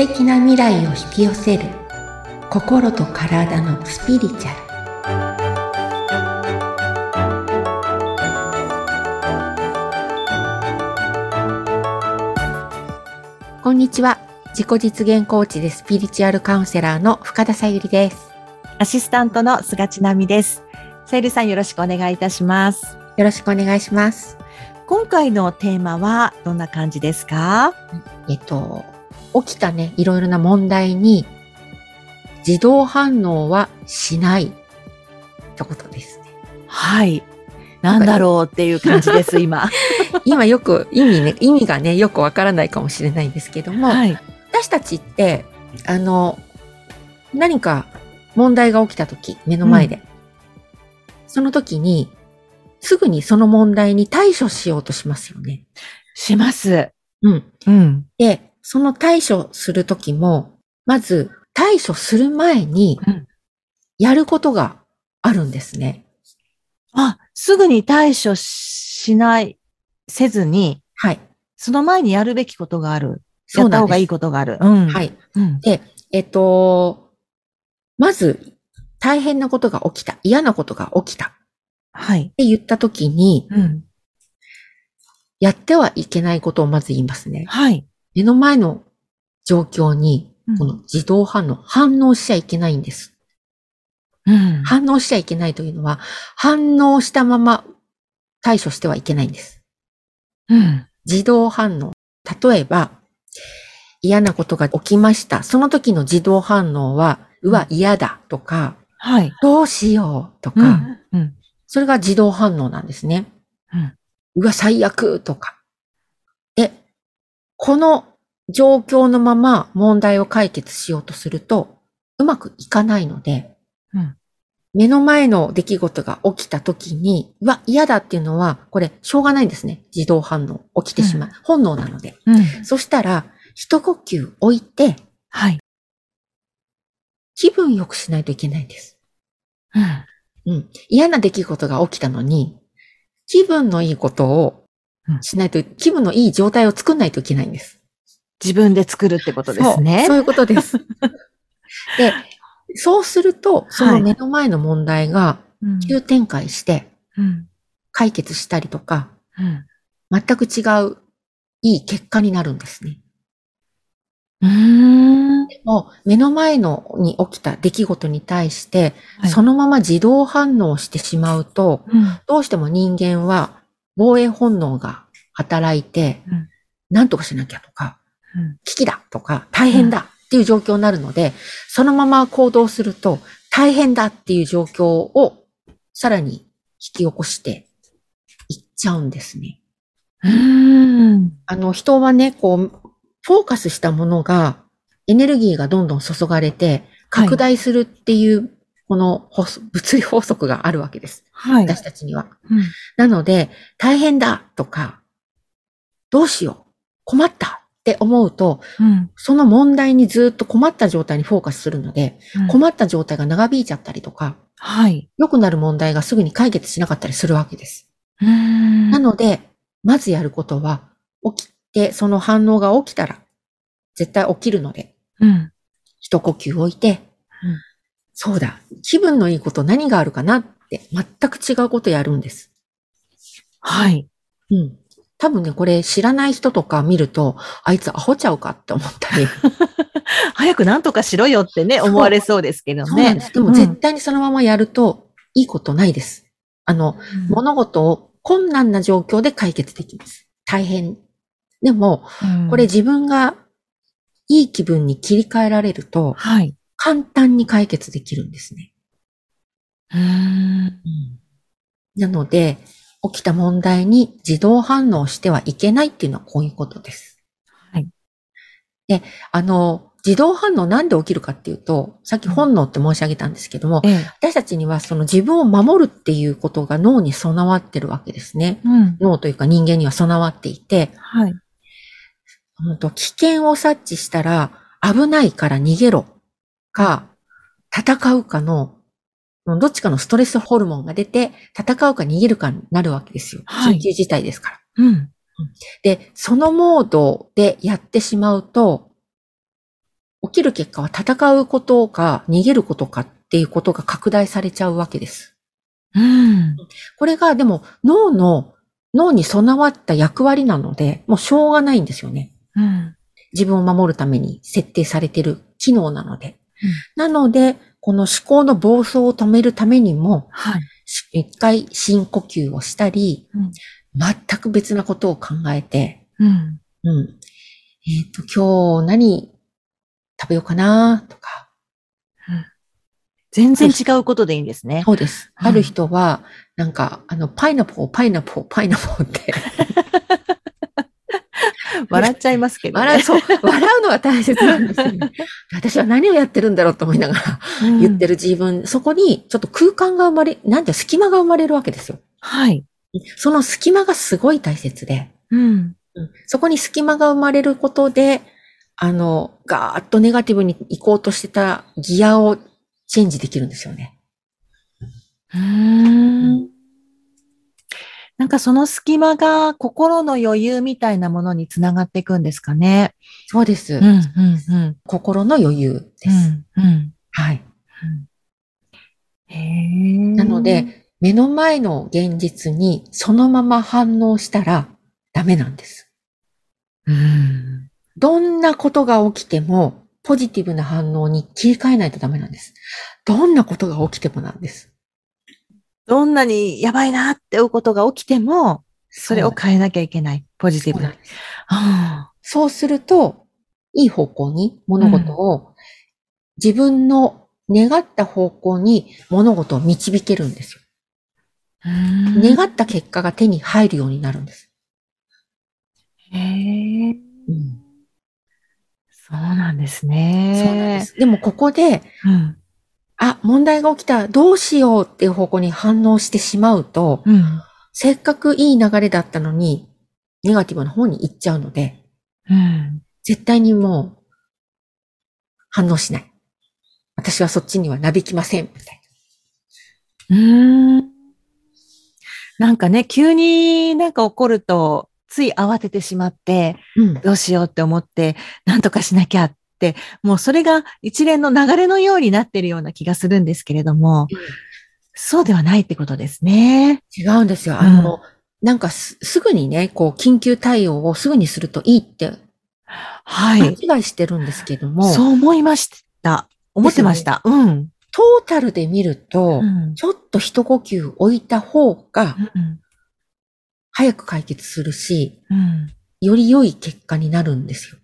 敵な未来を引き寄せる。心と体のスピリチュアル。こんにちは。自己実現コーチでスピリチュアルカウンセラーの深田さゆりです。アシスタントの菅千奈美です。さゆりさんよろしくお願いいたします。よろしくお願いします。今回のテーマはどんな感じですか？えっと起きたね、いろいろな問題に自動反応はしないってことですね。はい。なんだろうっていう感じです、今。今よく意味ね、意味がね、よくわからないかもしれないんですけども、はい、私たちって、あの、何か問題が起きた時、目の前で、うん、その時に、すぐにその問題に対処しようとしますよね。します。うん。うん。で、その対処するときも、まず対処する前に、やることがあるんですね。あ、すぐに対処しない、せずに、はい。その前にやるべきことがある。やった方がいいことがある。うん。はい。うん、で、えっと、まず、大変なことが起きた。嫌なことが起きた。はい。って言ったときに、うん、やってはいけないことをまず言いますね。はい。目の前の状況に、この自動反応、反応しちゃいけないんです。うん、反応しちゃいけないというのは、反応したまま対処してはいけないんです。うん、自動反応。例えば、嫌なことが起きました。その時の自動反応は、うわ、嫌だとか、はい、どうしようとか、うんうん、それが自動反応なんですね。うん、うわ、最悪とか。で、この状況のまま問題を解決しようとすると、うまくいかないので、うん、目の前の出来事が起きた時に、うわ、嫌だっていうのは、これ、しょうがないんですね。自動反応、起きてしまう。うん、本能なので。うん、そしたら、一呼吸置いて、はい。気分良くしないといけないんです。うん。うん。嫌な出来事が起きたのに、気分のいいことをしないと、気分のいい状態を作んないといけないんです。自分で作るってことですね。そうそういうことです。で、そうすると、その目の前の問題が急展開して、解決したりとか、全く違ういい結果になるんですね。うん。でも、目の前のに起きた出来事に対して、はい、そのまま自動反応してしまうと、うん、どうしても人間は防衛本能が働いて、うん、何とかしなきゃとか、うん、危機だとか、大変だっていう状況になるので、そのまま行動すると、大変だっていう状況をさらに引き起こしていっちゃうんですね。うん。あの、人はね、こう、フォーカスしたものが、エネルギーがどんどん注がれて、拡大するっていうこの物理法則があるわけです。はい。私たちには。うん、なので、大変だとか、どうしよう、困ったって思うと、うん、その問題にずっと困った状態にフォーカスするので、うん、困った状態が長引いちゃったりとか、はい。良くなる問題がすぐに解決しなかったりするわけです。なので、まずやることは、起きて、その反応が起きたら、絶対起きるので、うん、一呼吸置いて、そうだ、気分のいいこと何があるかなって全く違うことやるんです。はい。うん。多分ね、これ知らない人とか見ると、あいつアホちゃうかって思ったり。早く何とかしろよってね、思われそうですけどね。です。でも絶対にそのままやると、いいことないです。あの、うん、物事を困難な状況で解決できます。大変。でも、うん、これ自分がいい気分に切り替えられると、はい。簡単に解決できるんですね。うん、なので、起きた問題に自動反応してはいけないっていうのはこういうことです。はい。で、あの、自動反応なんで起きるかっていうと、さっき本能って申し上げたんですけども、うん、私たちにはその自分を守るっていうことが脳に備わってるわけですね。うん、脳というか人間には備わっていて、はい。本当危険を察知したら危ないから逃げろか、戦うかの、どっちかのストレスホルモンが出て、戦うか逃げるかになるわけですよ。はい、緊急事態ですから。うん。で、そのモードでやってしまうと、起きる結果は戦うことか逃げることかっていうことが拡大されちゃうわけです。うん。これがでも脳の、脳に備わった役割なので、もうしょうがないんですよね。うん。自分を守るために設定されている機能なので。なので、この思考の暴走を止めるためにも、はい。し一回深呼吸をしたり、うん全く別なことを考えて、うん。うん。えっ、と、今日何食べようかなとか。全然違うことでいいんですね。そうです。うんある人は、なんか、あの、パイナポー、パイナポー、パイナポーって、笑っちゃいますけど、ね。笑う、そう、笑うのは大切なんですよね。私は何をやってるんだろうと思いながら言ってる。る自分、そこにちょっと空間が生まれ、なんて隙間が生まれるわけですよ。はい。その隙間がすごい大切で、うん。うんそこに隙間が生まれることで、あの、ガーッとネガティブに行こうとしてたギアをチェンジできるんですよね。うーん。なんかその隙間が心の余裕みたいなものにつながっていくんですかね。そうです。うん、うん、うん。心の余裕です。うん、うん。はい。へえ。なので、目の前の現実にそのまま反応したらダメなんです。うん。どんなことが起きても、ポジティブな反応に切り替えないとダメなんです。どんなことが起きてもなんです。どんなにやばいなって思うことが起きても、それを変えなきゃいけない。ポジティブなそうすあそうすると、いい方向に物事を、自分の願った方向に物事を導けるんですよ。願った結果が手に入るようになるんです。へえ。うんそうなんですね。そうなんです。でもここで、うん。あ、問題が起きた、どうしようっていう方向に反応してしまうと、うん。せっかくいい流れだったのに、ネガティブな方に行っちゃうので、うん。絶対にもう、反応しない。私はそっちにはなびきません、みたいうーん。なんかね、急になんか起こると、つい慌ててしまって、な。うん。どうしようって思って、なんとかしなきゃって、もうそれが一連の流れのようになってるような気がするんですけれども、そうではないってことですね。違うんですよ。あの、なんかすすぐにね、こう、緊急対応をすぐにするといいって、はい。勘違いしてるんですけども、そう思いました。思ってました。うん。トータルで見ると、うんちょっと一呼吸置いた方がうん早く解決するし、うんより良い結果になるんですよ。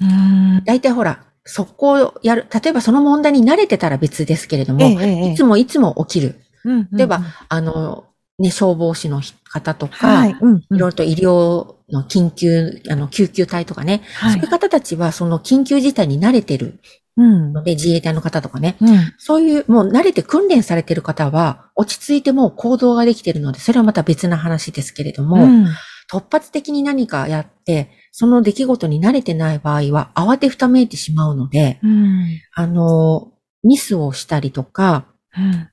うん大体ほら、そこをやる、例えばその問題に慣れてたら別ですけれども、ええええいつもいつも起きる。うん例えば、あの、ね、消防士の方とか、はい。うん。いろいろと医療の緊急、あの、救急隊とかね、はいそういう方たちはその緊急事態に慣れてるうん。ので、自衛隊の方とかね、うん。そういう、もう慣れて訓練されてる方は、落ち着いてもう行動ができてるので、それはまた別な話ですけれども、うん突発的に何かやって、その出来事に慣れてない場合は、慌てふためいてしまうので、うん。あの、ミスをしたりとか、うん。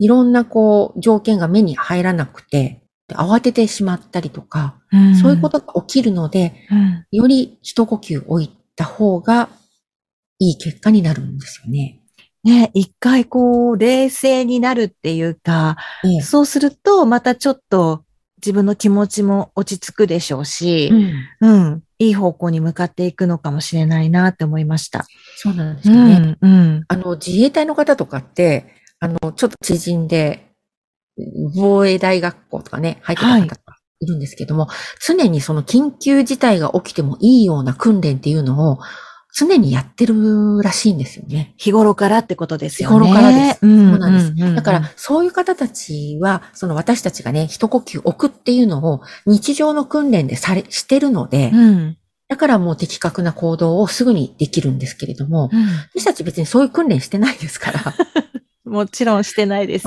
いろんなこう、条件が目に入らなくて、慌ててしまったりとか、うんそういうことが起きるので、うんより一呼吸置いた方がいい結果になるんですよね。ね、一回こう、冷静になるっていうか、ええそうすると、またちょっと自分の気持ちも落ち着くでしょうしう、んうん、いい方向に向かっていくのかもしれないなって思いました。そうなんですよね。うん、うん。あの、自衛隊の方とかって、あの、ちょっと知人で、防衛大学校とかね、入ってた方とかいるんですけども、常にその緊急事態が起きてもいいような訓練っていうのを常にやってるらしいんですよね。日頃からってことですよね。日頃からですうん、そうなんです。だから、そういう方たちは、その私たちがね、一呼吸置くっていうのを日常の訓練でされ、してるので、うん。だからもう的確な行動をすぐにできるんですけれども、うん私たち別にそういう訓練してないですから。もちろんしてないです。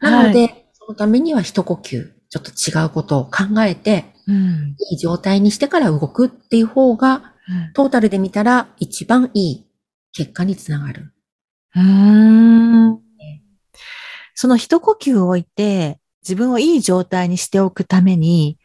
なので、そのためには一呼吸、ちょっと違うことを考えて、うん、いい状態にしてから動くっていう方が、トータルで見たら一番いい結果につながる。うん。その一呼吸を置いて、自分をいい状態にしておくために、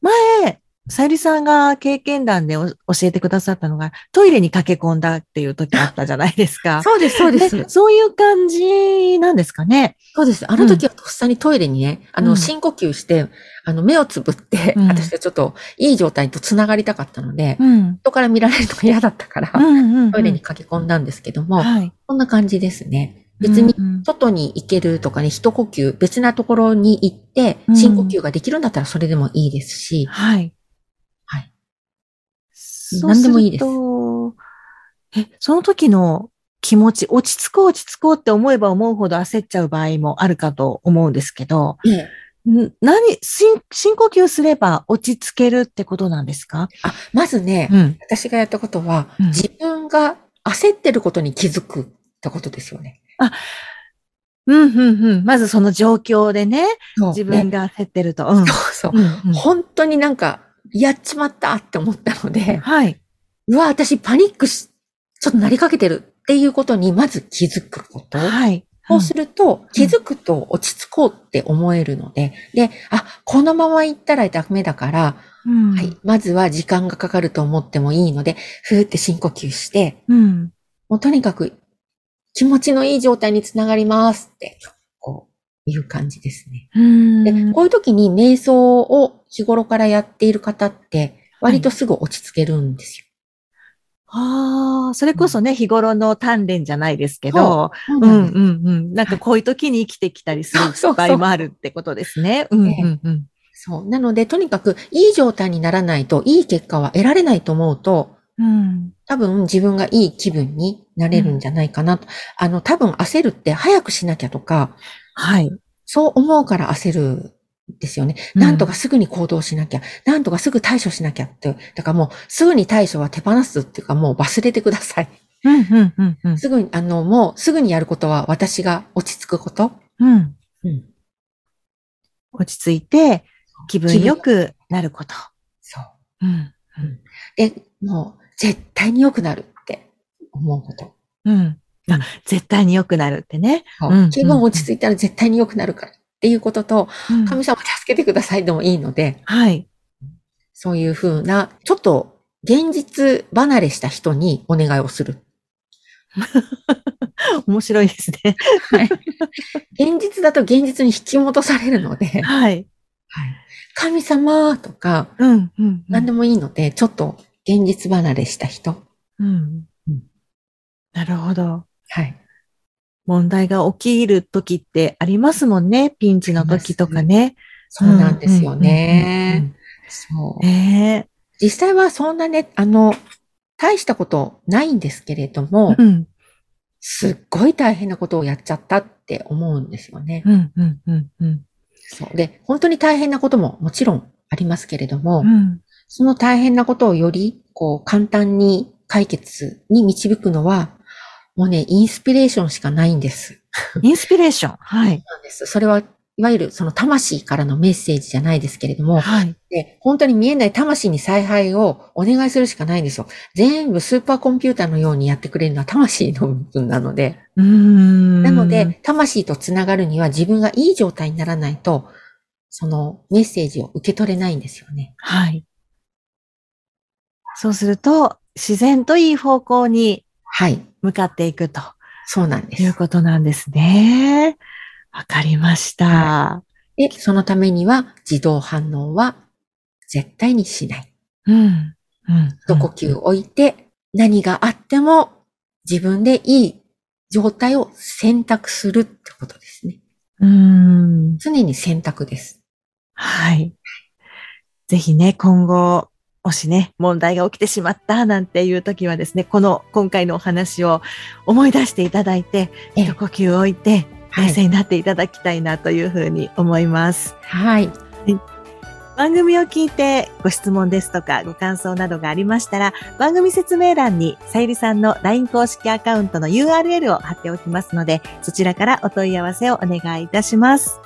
前、さゆりさんが経験談で教えてくださったのが、トイレに駆け込んだっていう時あったじゃないですか。そうです、そうです。そういう感じなんですかね。そうです。あの時はとっさにトイレにね、あの、深呼吸して、あの、目をつぶって、うん、私はちょっといい状態と繋がりたかったので、うん、人から見られるのが嫌だったから、トイレに駆け込んだんですけども、はい、こんな感じですね。別に外に行けるとかね、一呼吸、別なところに行って、深呼吸ができるんだったらそれでもいいですし、はい。はい。何でもいいです。え、その時の気持ち、落ち着こう落ち着こうって思えば思うほど焦っちゃう場合もあるかと思うんですけど、ええ、何深、深呼吸すれば落ち着けるってことなんですか？あ、まずね、うん、私がやったことは、うん、自分が焦ってることに気づくってことですよね。あ、うん、うん、うん。まずその状況でね、自分が焦ってると。うん、そうそう、うんうん、本当になんか、やっちまったって思ったので、はい。うわ、私パニックし、ちょっとなりかけてるっていうことにまず気づくこと。はい。そうすると、気づくと落ち着こうって思えるので、で、あ、このまま行ったらダメだから、うん、はい、まずは時間がかかると思ってもいいので、ふーって深呼吸して、うん、もうとにかく気持ちのいい状態につながりますって、こういう感じですね。でこういう時に瞑想を日頃からやっている方って、割とすぐ落ち着けるんですよ。ああ、それこそね、日頃の鍛錬じゃないですけど、うんうんうん。なんかこういう時に生きてきたりする場合もあるってことですね。うんうんうん。そう。なので、とにかくいい状態にならないと、いい結果は得られないと思うと、うん、多分自分がいい気分になれるんじゃないかなと。うん、あの、多分焦るって早くしなきゃとか、はい。そう思うから焦るですよね。なんとかすぐに行動しなきゃ、うん、なんとかすぐ対処しなきゃって。だからもうすぐに対処は手放すっていうかもう忘れてください。うんうんうんうん、すぐに、あの、もうすぐにやることは私が落ち着くこと。うん。うん、落ち着いて気分良くなること。そう。うん。うん、で、もう絶対に良くなるって思うこと。うん。あ、絶対に良くなるってね。うん、気分落ち着いたら絶対に良くなるから。っていうことと、神様助けてくださいでもいいので、はい。そういうふうな、ちょっと現実離れした人にお願いをする。面白いですね。はい。現実だと現実に引き戻されるので、はい。はい、神様とか、うん、うん、うん、何でもいいので、ちょっと現実離れした人。うん。うん、なるほど。はい。問題が起きる時ってありますもんね。ピンチの時とかね。そうなんですよね。そう。えー、実際はそんなね、あの、大したことないんですけれども、うん、すっごい大変なことをやっちゃったって思うんですよね。うんうんうんうん、そうで、本当に大変なことももちろんありますけれども、うん、その大変なことをよりこう簡単に解決に導くのは、もうね、インスピレーションしかないんです。インスピレーションはい。そうです。それは、いわゆるその魂からのメッセージじゃないですけれども、はい、で本当に見えない魂に采配をお願いするしかないんですよ。全部スーパーコンピューターのようにやってくれるのは魂の部分なので。うんなので、魂とつながるには自分がいい状態にならないと、そのメッセージを受け取れないんですよね。はい。そうすると、自然といい方向にはい。向かっていくと。そうなんです。いうことなんですね。わかりました、はい。で、そのためには自動反応は絶対にしない。うん。うん。一呼吸置いて、何があっても自分でいい状態を選択するってことですね。うん。常に選択です。はい。ぜひね、今後、もしね、問題が起きてしまったなんていう時はですね、この今回のお話を思い出していただいて、一呼吸置いて、冷静になっていただきたいなというふうに思います。はい。番組を聞いてご質問ですとかご感想などがありましたら、番組説明欄にさゆりさんの LINE 公式アカウントの URL を貼っておきますので、そちらからお問い合わせをお願いいたします。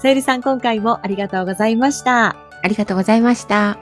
さゆりさん、今回もありがとうございました。ありがとうございました。